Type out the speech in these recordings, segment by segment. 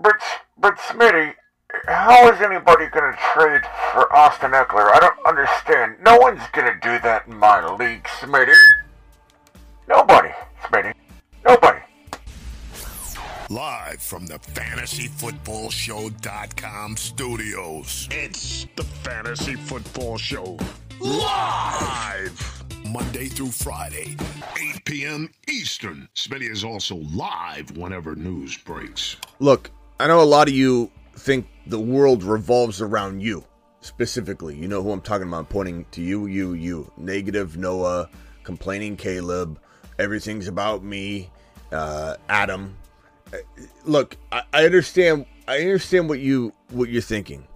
But, but Smitty, how is anybody going to trade for Austin Ekeler? I don't understand. No one's going to do that in my league, Smitty. Nobody, Smitty. Nobody. Live from the FantasyFootballShow.com studios. It's the Fantasy Football Show. Live! Monday through Friday, 8 p.m. Eastern. Smitty is also live whenever news breaks. Look, I know a lot of you think the world revolves around you specifically. You know who I'm talking about. I'm pointing to you, you, you. Negative Noah, complaining Caleb. Everything's about me. Uh, Adam. Uh, Look, I, I understand. I understand what you what you're thinking,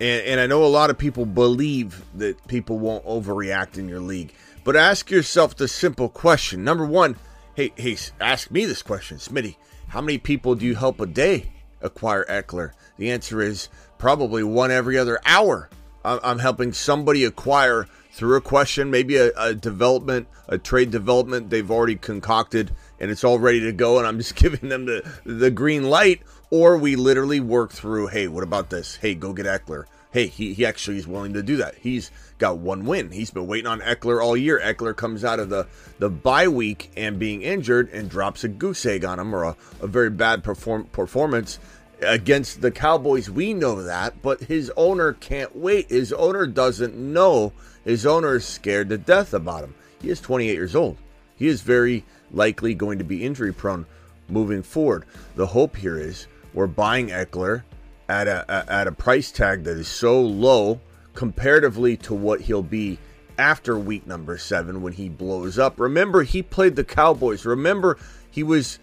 and and I know a lot of people believe that people won't overreact in your league. But ask yourself the simple question. Number one, hey hey, ask me this question, Smitty. How many people do you help a day acquire Ekeler? The answer is probably one every other hour. I'm, helping somebody acquire through a question, maybe a, a development, a trade development they've already concocted and it's all ready to go, and I'm just giving them the, the green light. Or we literally work through, hey, what about this? Hey, go get Ekeler. Hey, he, he actually is willing to do that. He's got one win. He's been waiting on Ekeler all year. Ekeler comes out of the, the bye week and being injured and drops a goose egg on him or a, a very bad perform, performance against the Cowboys. We know that, but his owner can't wait. His owner doesn't know. His owner is scared to death about him. He is 28 years old. He is very likely going to be injury prone moving forward. The hope here is we're buying Ekeler at a, at a price tag that is so low comparatively to what he'll be after week number seven when he blows up. Remember, he played the Cowboys. Remember, he was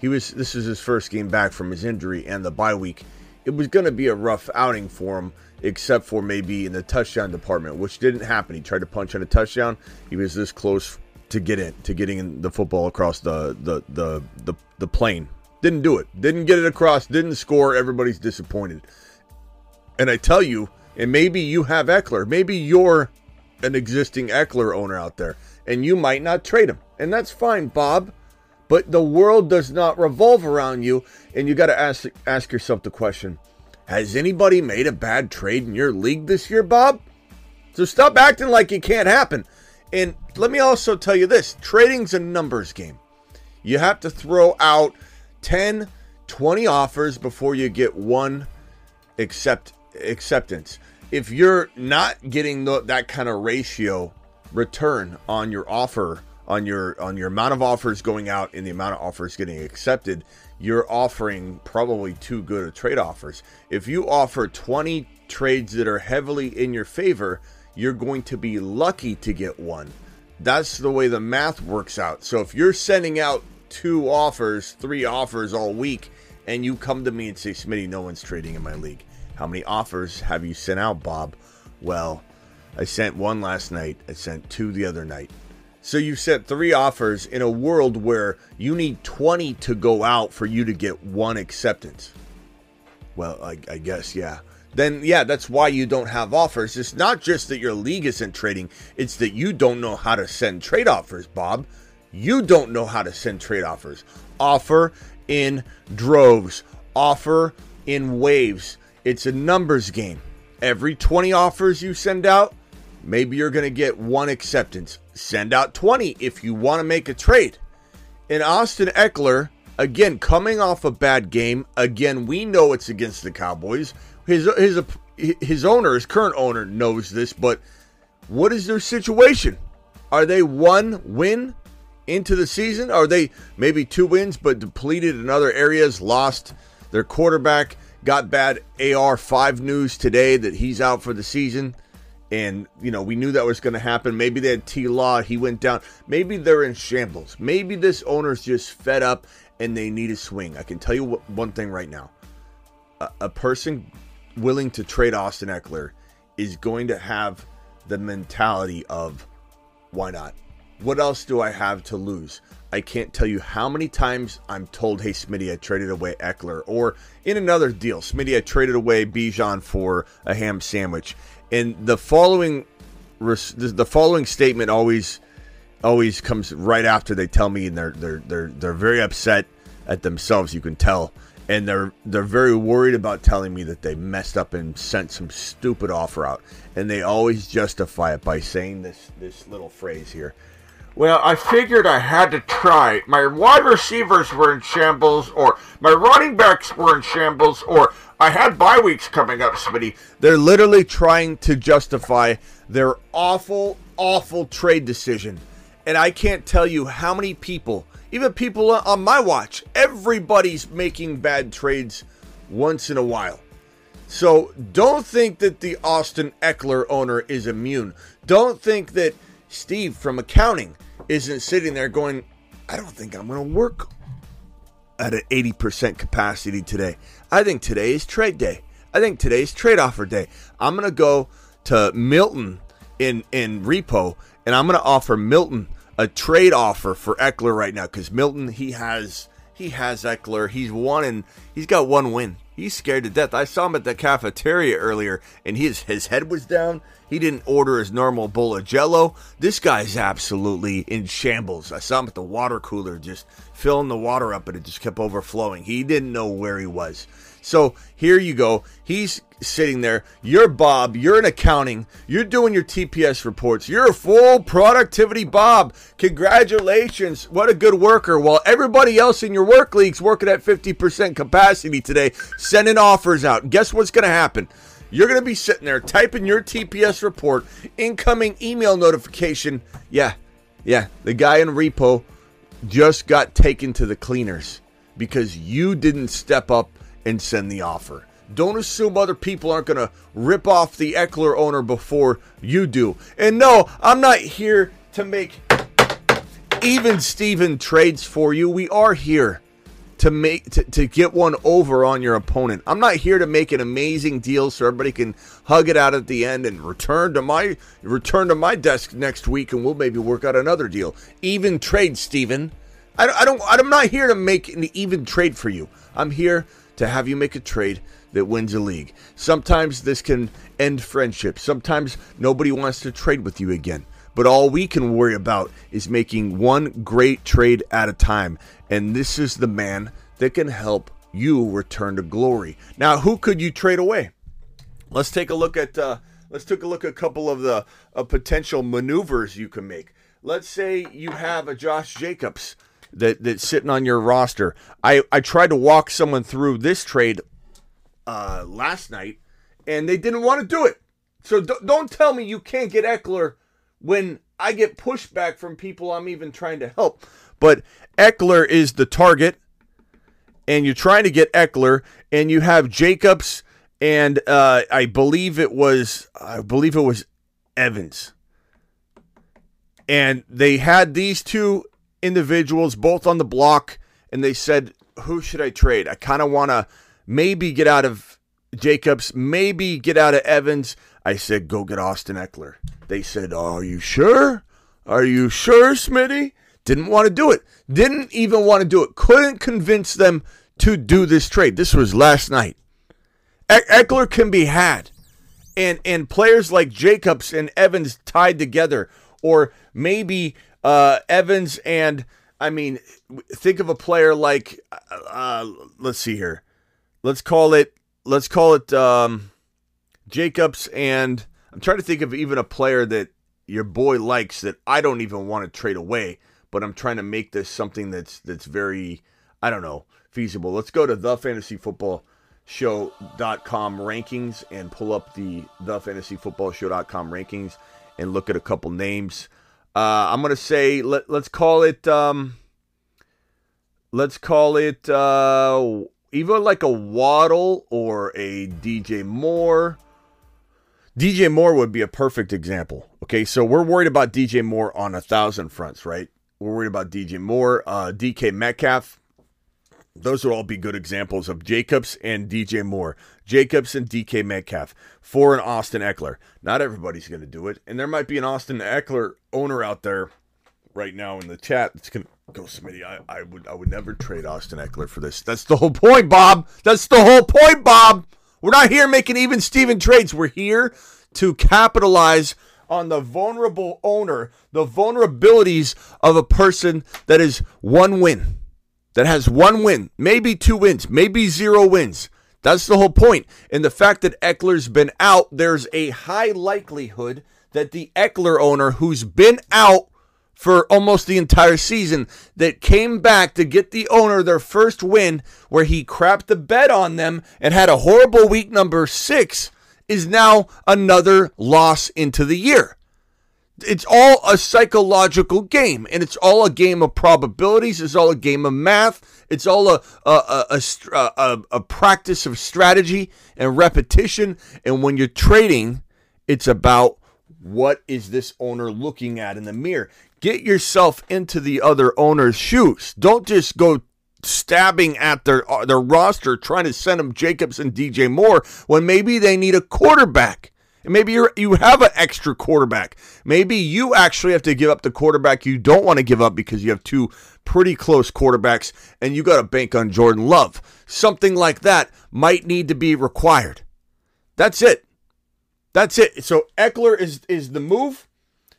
he was this is his first game back from his injury and the bye week. It was going to be a rough outing for him, except for maybe in the touchdown department, which didn't happen. He tried to punch in a touchdown. He was this close to get in to getting in the football across the the the the, the plane. Didn't do it. Didn't get it across. Didn't score. Everybody's disappointed. And I tell you, and maybe you have Ekeler. Maybe you're an existing Ekeler owner out there, and you might not trade him, and that's fine, Bob. But the world does not revolve around you, and you got to ask ask yourself the question: Has anybody made a bad trade in your league this year, Bob? So stop acting like it can't happen. And let me also tell you this: trading's a numbers game. You have to throw out 10, 20 offers before you get one accept acceptance. If you're not getting the, that kind of ratio return on your offer, on your on your amount of offers going out and the amount of offers getting accepted, you're offering probably too good of trade offers. If you offer 20 trades that are heavily in your favor, you're going to be lucky to get one. That's the way the math works out. So if you're sending out two offers, three offers all week, and you come to me and say, Smitty, no one's trading in my league. How many offers have you sent out, Bob? Well, I sent one last night. I sent two the other night. So you've sent three offers in a world where you need 20 to go out for you to get one acceptance. Well, I, I guess, yeah. Then, yeah, that's why you don't have offers. It's not just that your league isn't trading, it's that you don't know how to send trade offers, Bob. You don't know how to send trade offers. Offer in droves, offer in waves. It's a numbers game. Every 20 offers you send out, maybe you're going to get one acceptance. Send out 20 if you want to make a trade. And Austin Ekeler, again, coming off a bad game, again, we know it's against the Cowboys. His his his owner, his current owner knows this, but what is their situation? Are they one win into the season? Are they maybe two wins but depleted in other areas, lost their quarterback, got bad AR5 news today that he's out for the season? And, you know, we knew that was going to happen. Maybe they had T Law, he went down. Maybe they're in shambles. Maybe this owner's just fed up and they need a swing. I can tell you one thing right now a, a person willing to trade Austin Ekeler is going to have the mentality of why not? What else do I have to lose? I can't tell you how many times I'm told, hey, Smitty, I traded away Ekeler. Or in another deal, Smitty, I traded away Bijan for a ham sandwich. And the following the following statement always always comes right after they tell me and they're they're they're they're very upset at themselves you can tell and they're they're very worried about telling me that they messed up and sent some stupid offer out, and they always justify it by saying this this little phrase here. Well, I figured I had to try. My wide receivers were in shambles, or my running backs were in shambles, or I had bye weeks coming up, Smitty. They're literally trying to justify their awful, awful trade decision. And I can't tell you how many people, even people on my watch, everybody's making bad trades once in a while. So don't think that the Austin Ekeler owner is immune. Don't think that Steve from accounting isn't sitting there going, I don't think I'm going to work at an 80% capacity today. I think today is trade day. I think today's trade offer day. I'm going to go to Milton in in repo and I'm going to offer Milton a trade offer for Ekeler right now cuz Milton he has he has Ekeler. He's won and he's got one win. He's scared to death. I saw him at the cafeteria earlier and his his head was down. He didn't order his normal bowl of jello. This guy's absolutely in shambles. I saw him at the water cooler just filling the water up, but it just kept overflowing. He didn't know where he was. So here you go. He's sitting there. You're Bob. You're in accounting. You're doing your TPS reports. You're a full productivity Bob. Congratulations. What a good worker. While everybody else in your work league's working at 50% capacity today, sending offers out. Guess what's going to happen? You're going to be sitting there typing your TPS report, incoming email notification. Yeah, yeah, the guy in repo just got taken to the cleaners because you didn't step up and send the offer. Don't assume other people aren't going to rip off the Ekeler owner before you do. And no, I'm not here to make even Steven trades for you. We are here to make to, to get one over on your opponent. I'm not here to make an amazing deal so everybody can hug it out at the end and return to my return to my desk next week and we'll maybe work out another deal. Even trade, Steven. I, I don't I'm not here to make an even trade for you. I'm here to have you make a trade that wins a league. Sometimes this can end friendship. Sometimes nobody wants to trade with you again. But all we can worry about is making one great trade at a time. And this is the man that can help you return to glory. Now, who could you trade away? Let's take a look at uh, let's take a look at a couple of the uh, potential maneuvers you can make. Let's say you have a Josh Jacobs that that's sitting on your roster. I I tried to walk someone through this trade uh, last night, and they didn't want to do it. So d- don't tell me you can't get Ekeler when I get pushback from people I'm even trying to help. But Ekeler is the target, and you're trying to get Ekeler, and you have Jacobs, and uh, I believe it was I believe it was Evans, and they had these two individuals both on the block, and they said, "Who should I trade? I kind of want to maybe get out of Jacobs, maybe get out of Evans." I said, "Go get Austin Ekeler. They said, "Are you sure? Are you sure, Smitty?" Didn't want to do it. Didn't even want to do it. Couldn't convince them to do this trade. This was last night. E- Ekeler can be had. And and players like Jacobs and Evans tied together or maybe uh, Evans and I mean think of a player like uh, let's see here. Let's call it let's call it um, Jacobs and I'm trying to think of even a player that your boy likes that I don't even want to trade away, but I'm trying to make this something that's that's very I don't know feasible. Let's go to the fantasy football show.com rankings and pull up the the fantasy football show.com rankings and look at a couple names. Uh, I'm gonna say let let's call it um, let's call it uh, either like a Waddle or a DJ Moore. DJ Moore would be a perfect example. Okay, so we're worried about DJ Moore on a thousand fronts, right? We're worried about DJ Moore, uh, DK Metcalf. Those would all be good examples of Jacobs and DJ Moore, Jacobs and DK Metcalf for an Austin Ekeler. Not everybody's going to do it, and there might be an Austin Ekeler owner out there right now in the chat that's going to go, Smitty. I, I would I would never trade Austin Ekeler for this. That's the whole point, Bob. That's the whole point, Bob. We're not here making even Steven trades. We're here to capitalize on the vulnerable owner, the vulnerabilities of a person that is one win. That has one win, maybe two wins, maybe zero wins. That's the whole point. And the fact that Ekeler's been out, there's a high likelihood that the Ekeler owner who's been out for almost the entire season that came back to get the owner their first win where he crapped the bed on them and had a horrible week number 6 is now another loss into the year. It's all a psychological game, and it's all a game of probabilities. It's all a game of math. It's all a a, a, a, a practice of strategy and repetition. And when you're trading, it's about what is this owner looking at in the mirror. Get yourself into the other owner's shoes. Don't just go stabbing at their uh, their roster trying to send them Jacobs and DJ Moore when maybe they need a quarterback. And maybe you you have an extra quarterback. Maybe you actually have to give up the quarterback you don't want to give up because you have two pretty close quarterbacks and you got to bank on Jordan Love. Something like that might need to be required. That's it. That's it. So Ekeler is is the move.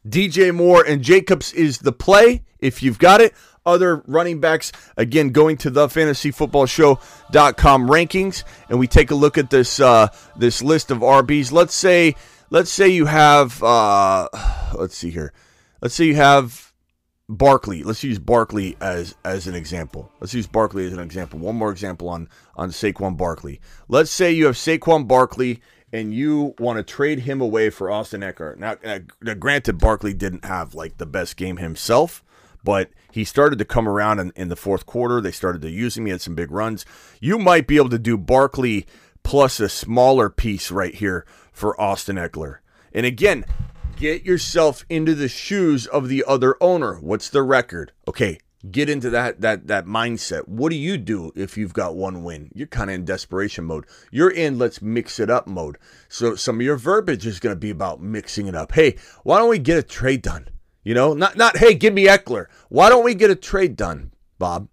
DJ Moore and Jacobs is the play if you've got it other running backs. Again, going to the fantasyfootballshow.com rankings, and we take a look at this uh, this list of RBs. Let's say let's say you have uh, let's see here. Let's say you have Barkley. Let's use Barkley as as an example. Let's use Barkley as an example. One more example on on Saquon Barkley. Let's say you have Saquon Barkley and you want to trade him away for Austin Ekeler. Now, now, granted, Barkley didn't have like the best game himself, but he started to come around in, in the fourth quarter. They started to use him. He had some big runs. You might be able to do Barkley plus a smaller piece right here for Austin Ekeler. And again, get yourself into the shoes of the other owner. What's the record? Okay, get into that that that mindset. What do you do if you've got one win? You're kind of in desperation mode. You're in let's mix it up mode. So some of your verbiage is going to be about mixing it up. Hey, why don't we get a trade done? You know, not not hey, give me Ekeler. Why don't we get a trade done, Bob?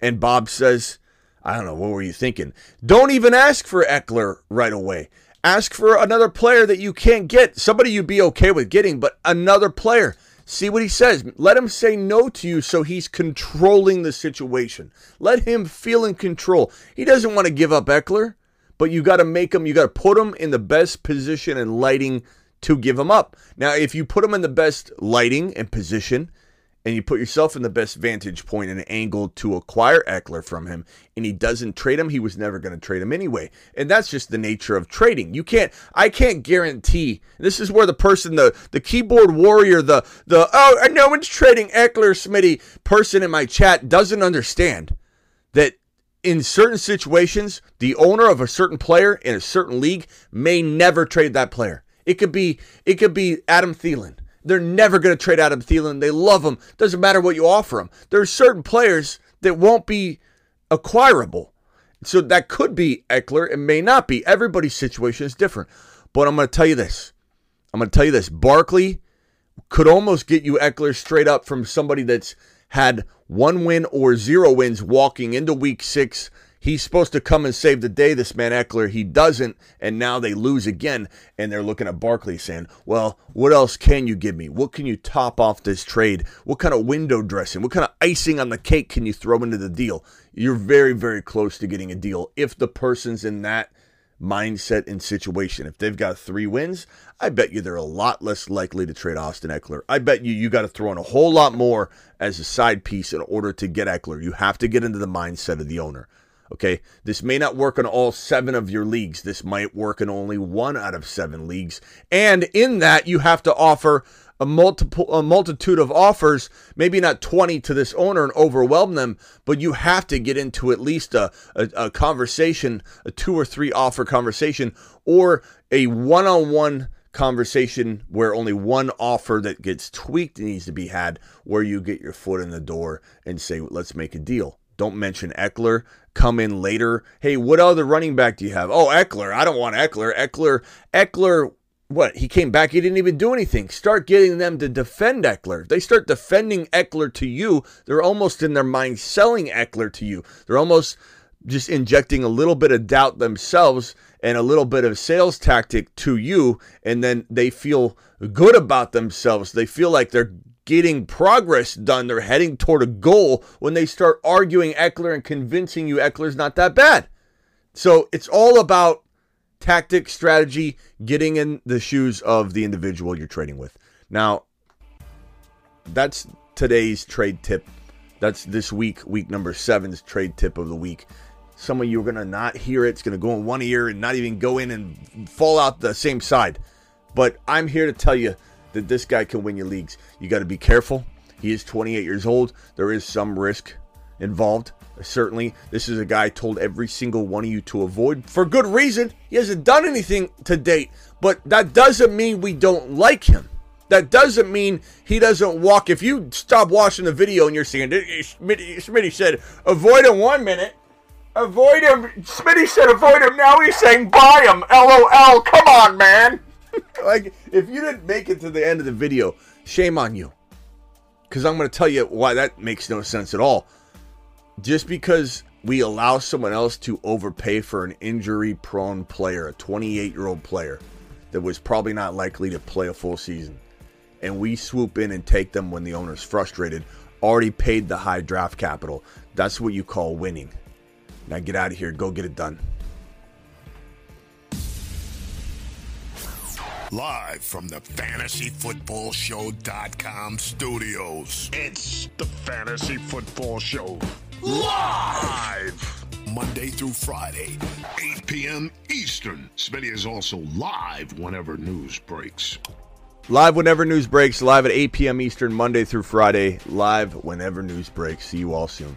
And Bob says, I don't know, what were you thinking? Don't even ask for Ekeler right away. Ask for another player that you can't get. Somebody you'd be okay with getting, but another player. See what he says. Let him say no to you so he's controlling the situation. Let him feel in control. He doesn't want to give up Ekeler, but you got to make him, you got to put him in the best position and lighting to give him up. Now, if you put him in the best lighting and position, and you put yourself in the best vantage point and angle to acquire Ekeler from him, and he doesn't trade him, he was never going to trade him anyway. And that's just the nature of trading. You can't, I can't guarantee. This is where the person, the the keyboard warrior, the the oh no one's trading Ekeler Smitty person in my chat doesn't understand that in certain situations, the owner of a certain player in a certain league may never trade that player. It could be it could be Adam Thielen. They're never going to trade Adam Thielen. They love him. Doesn't matter what you offer them. There are certain players that won't be acquirable. So that could be Ekeler. It may not be. Everybody's situation is different. But I'm going to tell you this. I'm going to tell you this. Barkley could almost get you Ekeler straight up from somebody that's had one win or zero wins walking into week six He's supposed to come and save the day, this man Ekeler. He doesn't, and now they lose again, and they're looking at Barkley saying, Well, what else can you give me? What can you top off this trade? What kind of window dressing? What kind of icing on the cake can you throw into the deal? You're very, very close to getting a deal if the person's in that mindset and situation. If they've got three wins, I bet you they're a lot less likely to trade Austin Ekeler. I bet you you got to throw in a whole lot more as a side piece in order to get Ekeler. You have to get into the mindset of the owner. Okay, this may not work in all seven of your leagues. This might work in only one out of seven leagues. And in that, you have to offer a multiple a multitude of offers, maybe not 20 to this owner and overwhelm them, but you have to get into at least a, a, a conversation, a two or three offer conversation, or a one-on-one conversation where only one offer that gets tweaked needs to be had, where you get your foot in the door and say, let's make a deal. Don't mention Ekeler. Come in later. Hey, what other running back do you have? Oh, Ekeler. I don't want Ekeler. Ekeler, Ekeler, What? He came back. He didn't even do anything. Start getting them to defend Ekeler. They start defending Ekeler to you. They're almost in their mind selling Ekeler to you. They're almost just injecting a little bit of doubt themselves and a little bit of sales tactic to you, and then they feel good about themselves. They feel like they're getting progress done. They're heading toward a goal when they start arguing Ekeler and convincing you Ekeler's not that bad. So it's all about tactic, strategy, getting in the shoes of the individual you're trading with. Now, that's today's trade tip. That's this week, week number seven's trade tip of the week. Some of you are going to not hear it. It's going to go in one ear and not even go in and fall out the same side. But I'm here to tell you that this guy can win your leagues. You got to be careful. He is 28 years old. There is some risk involved. Certainly, this is a guy I told every single one of you to avoid for good reason. He hasn't done anything to date, but that doesn't mean we don't like him. That doesn't mean he doesn't walk. If you stop watching the video and you're seeing it, Smitty said, avoid him one minute. Avoid him. Smitty said, avoid him. Now he's saying, buy him. LOL. Come on, man. like, if you didn't make it to the end of the video, shame on you. Because I'm going to tell you why that makes no sense at all. Just because we allow someone else to overpay for an injury prone player, a 28 year old player that was probably not likely to play a full season, and we swoop in and take them when the owner's frustrated, already paid the high draft capital. That's what you call winning. Now get out of here. Go get it done. Live from the FantasyFootballShow.com studios. It's the Fantasy Football Show. Live! Monday through Friday, 8 p.m. Eastern. Smitty is also live whenever news breaks. Live whenever news breaks, live at 8 p.m. Eastern, Monday through Friday, live whenever news breaks. See you all soon.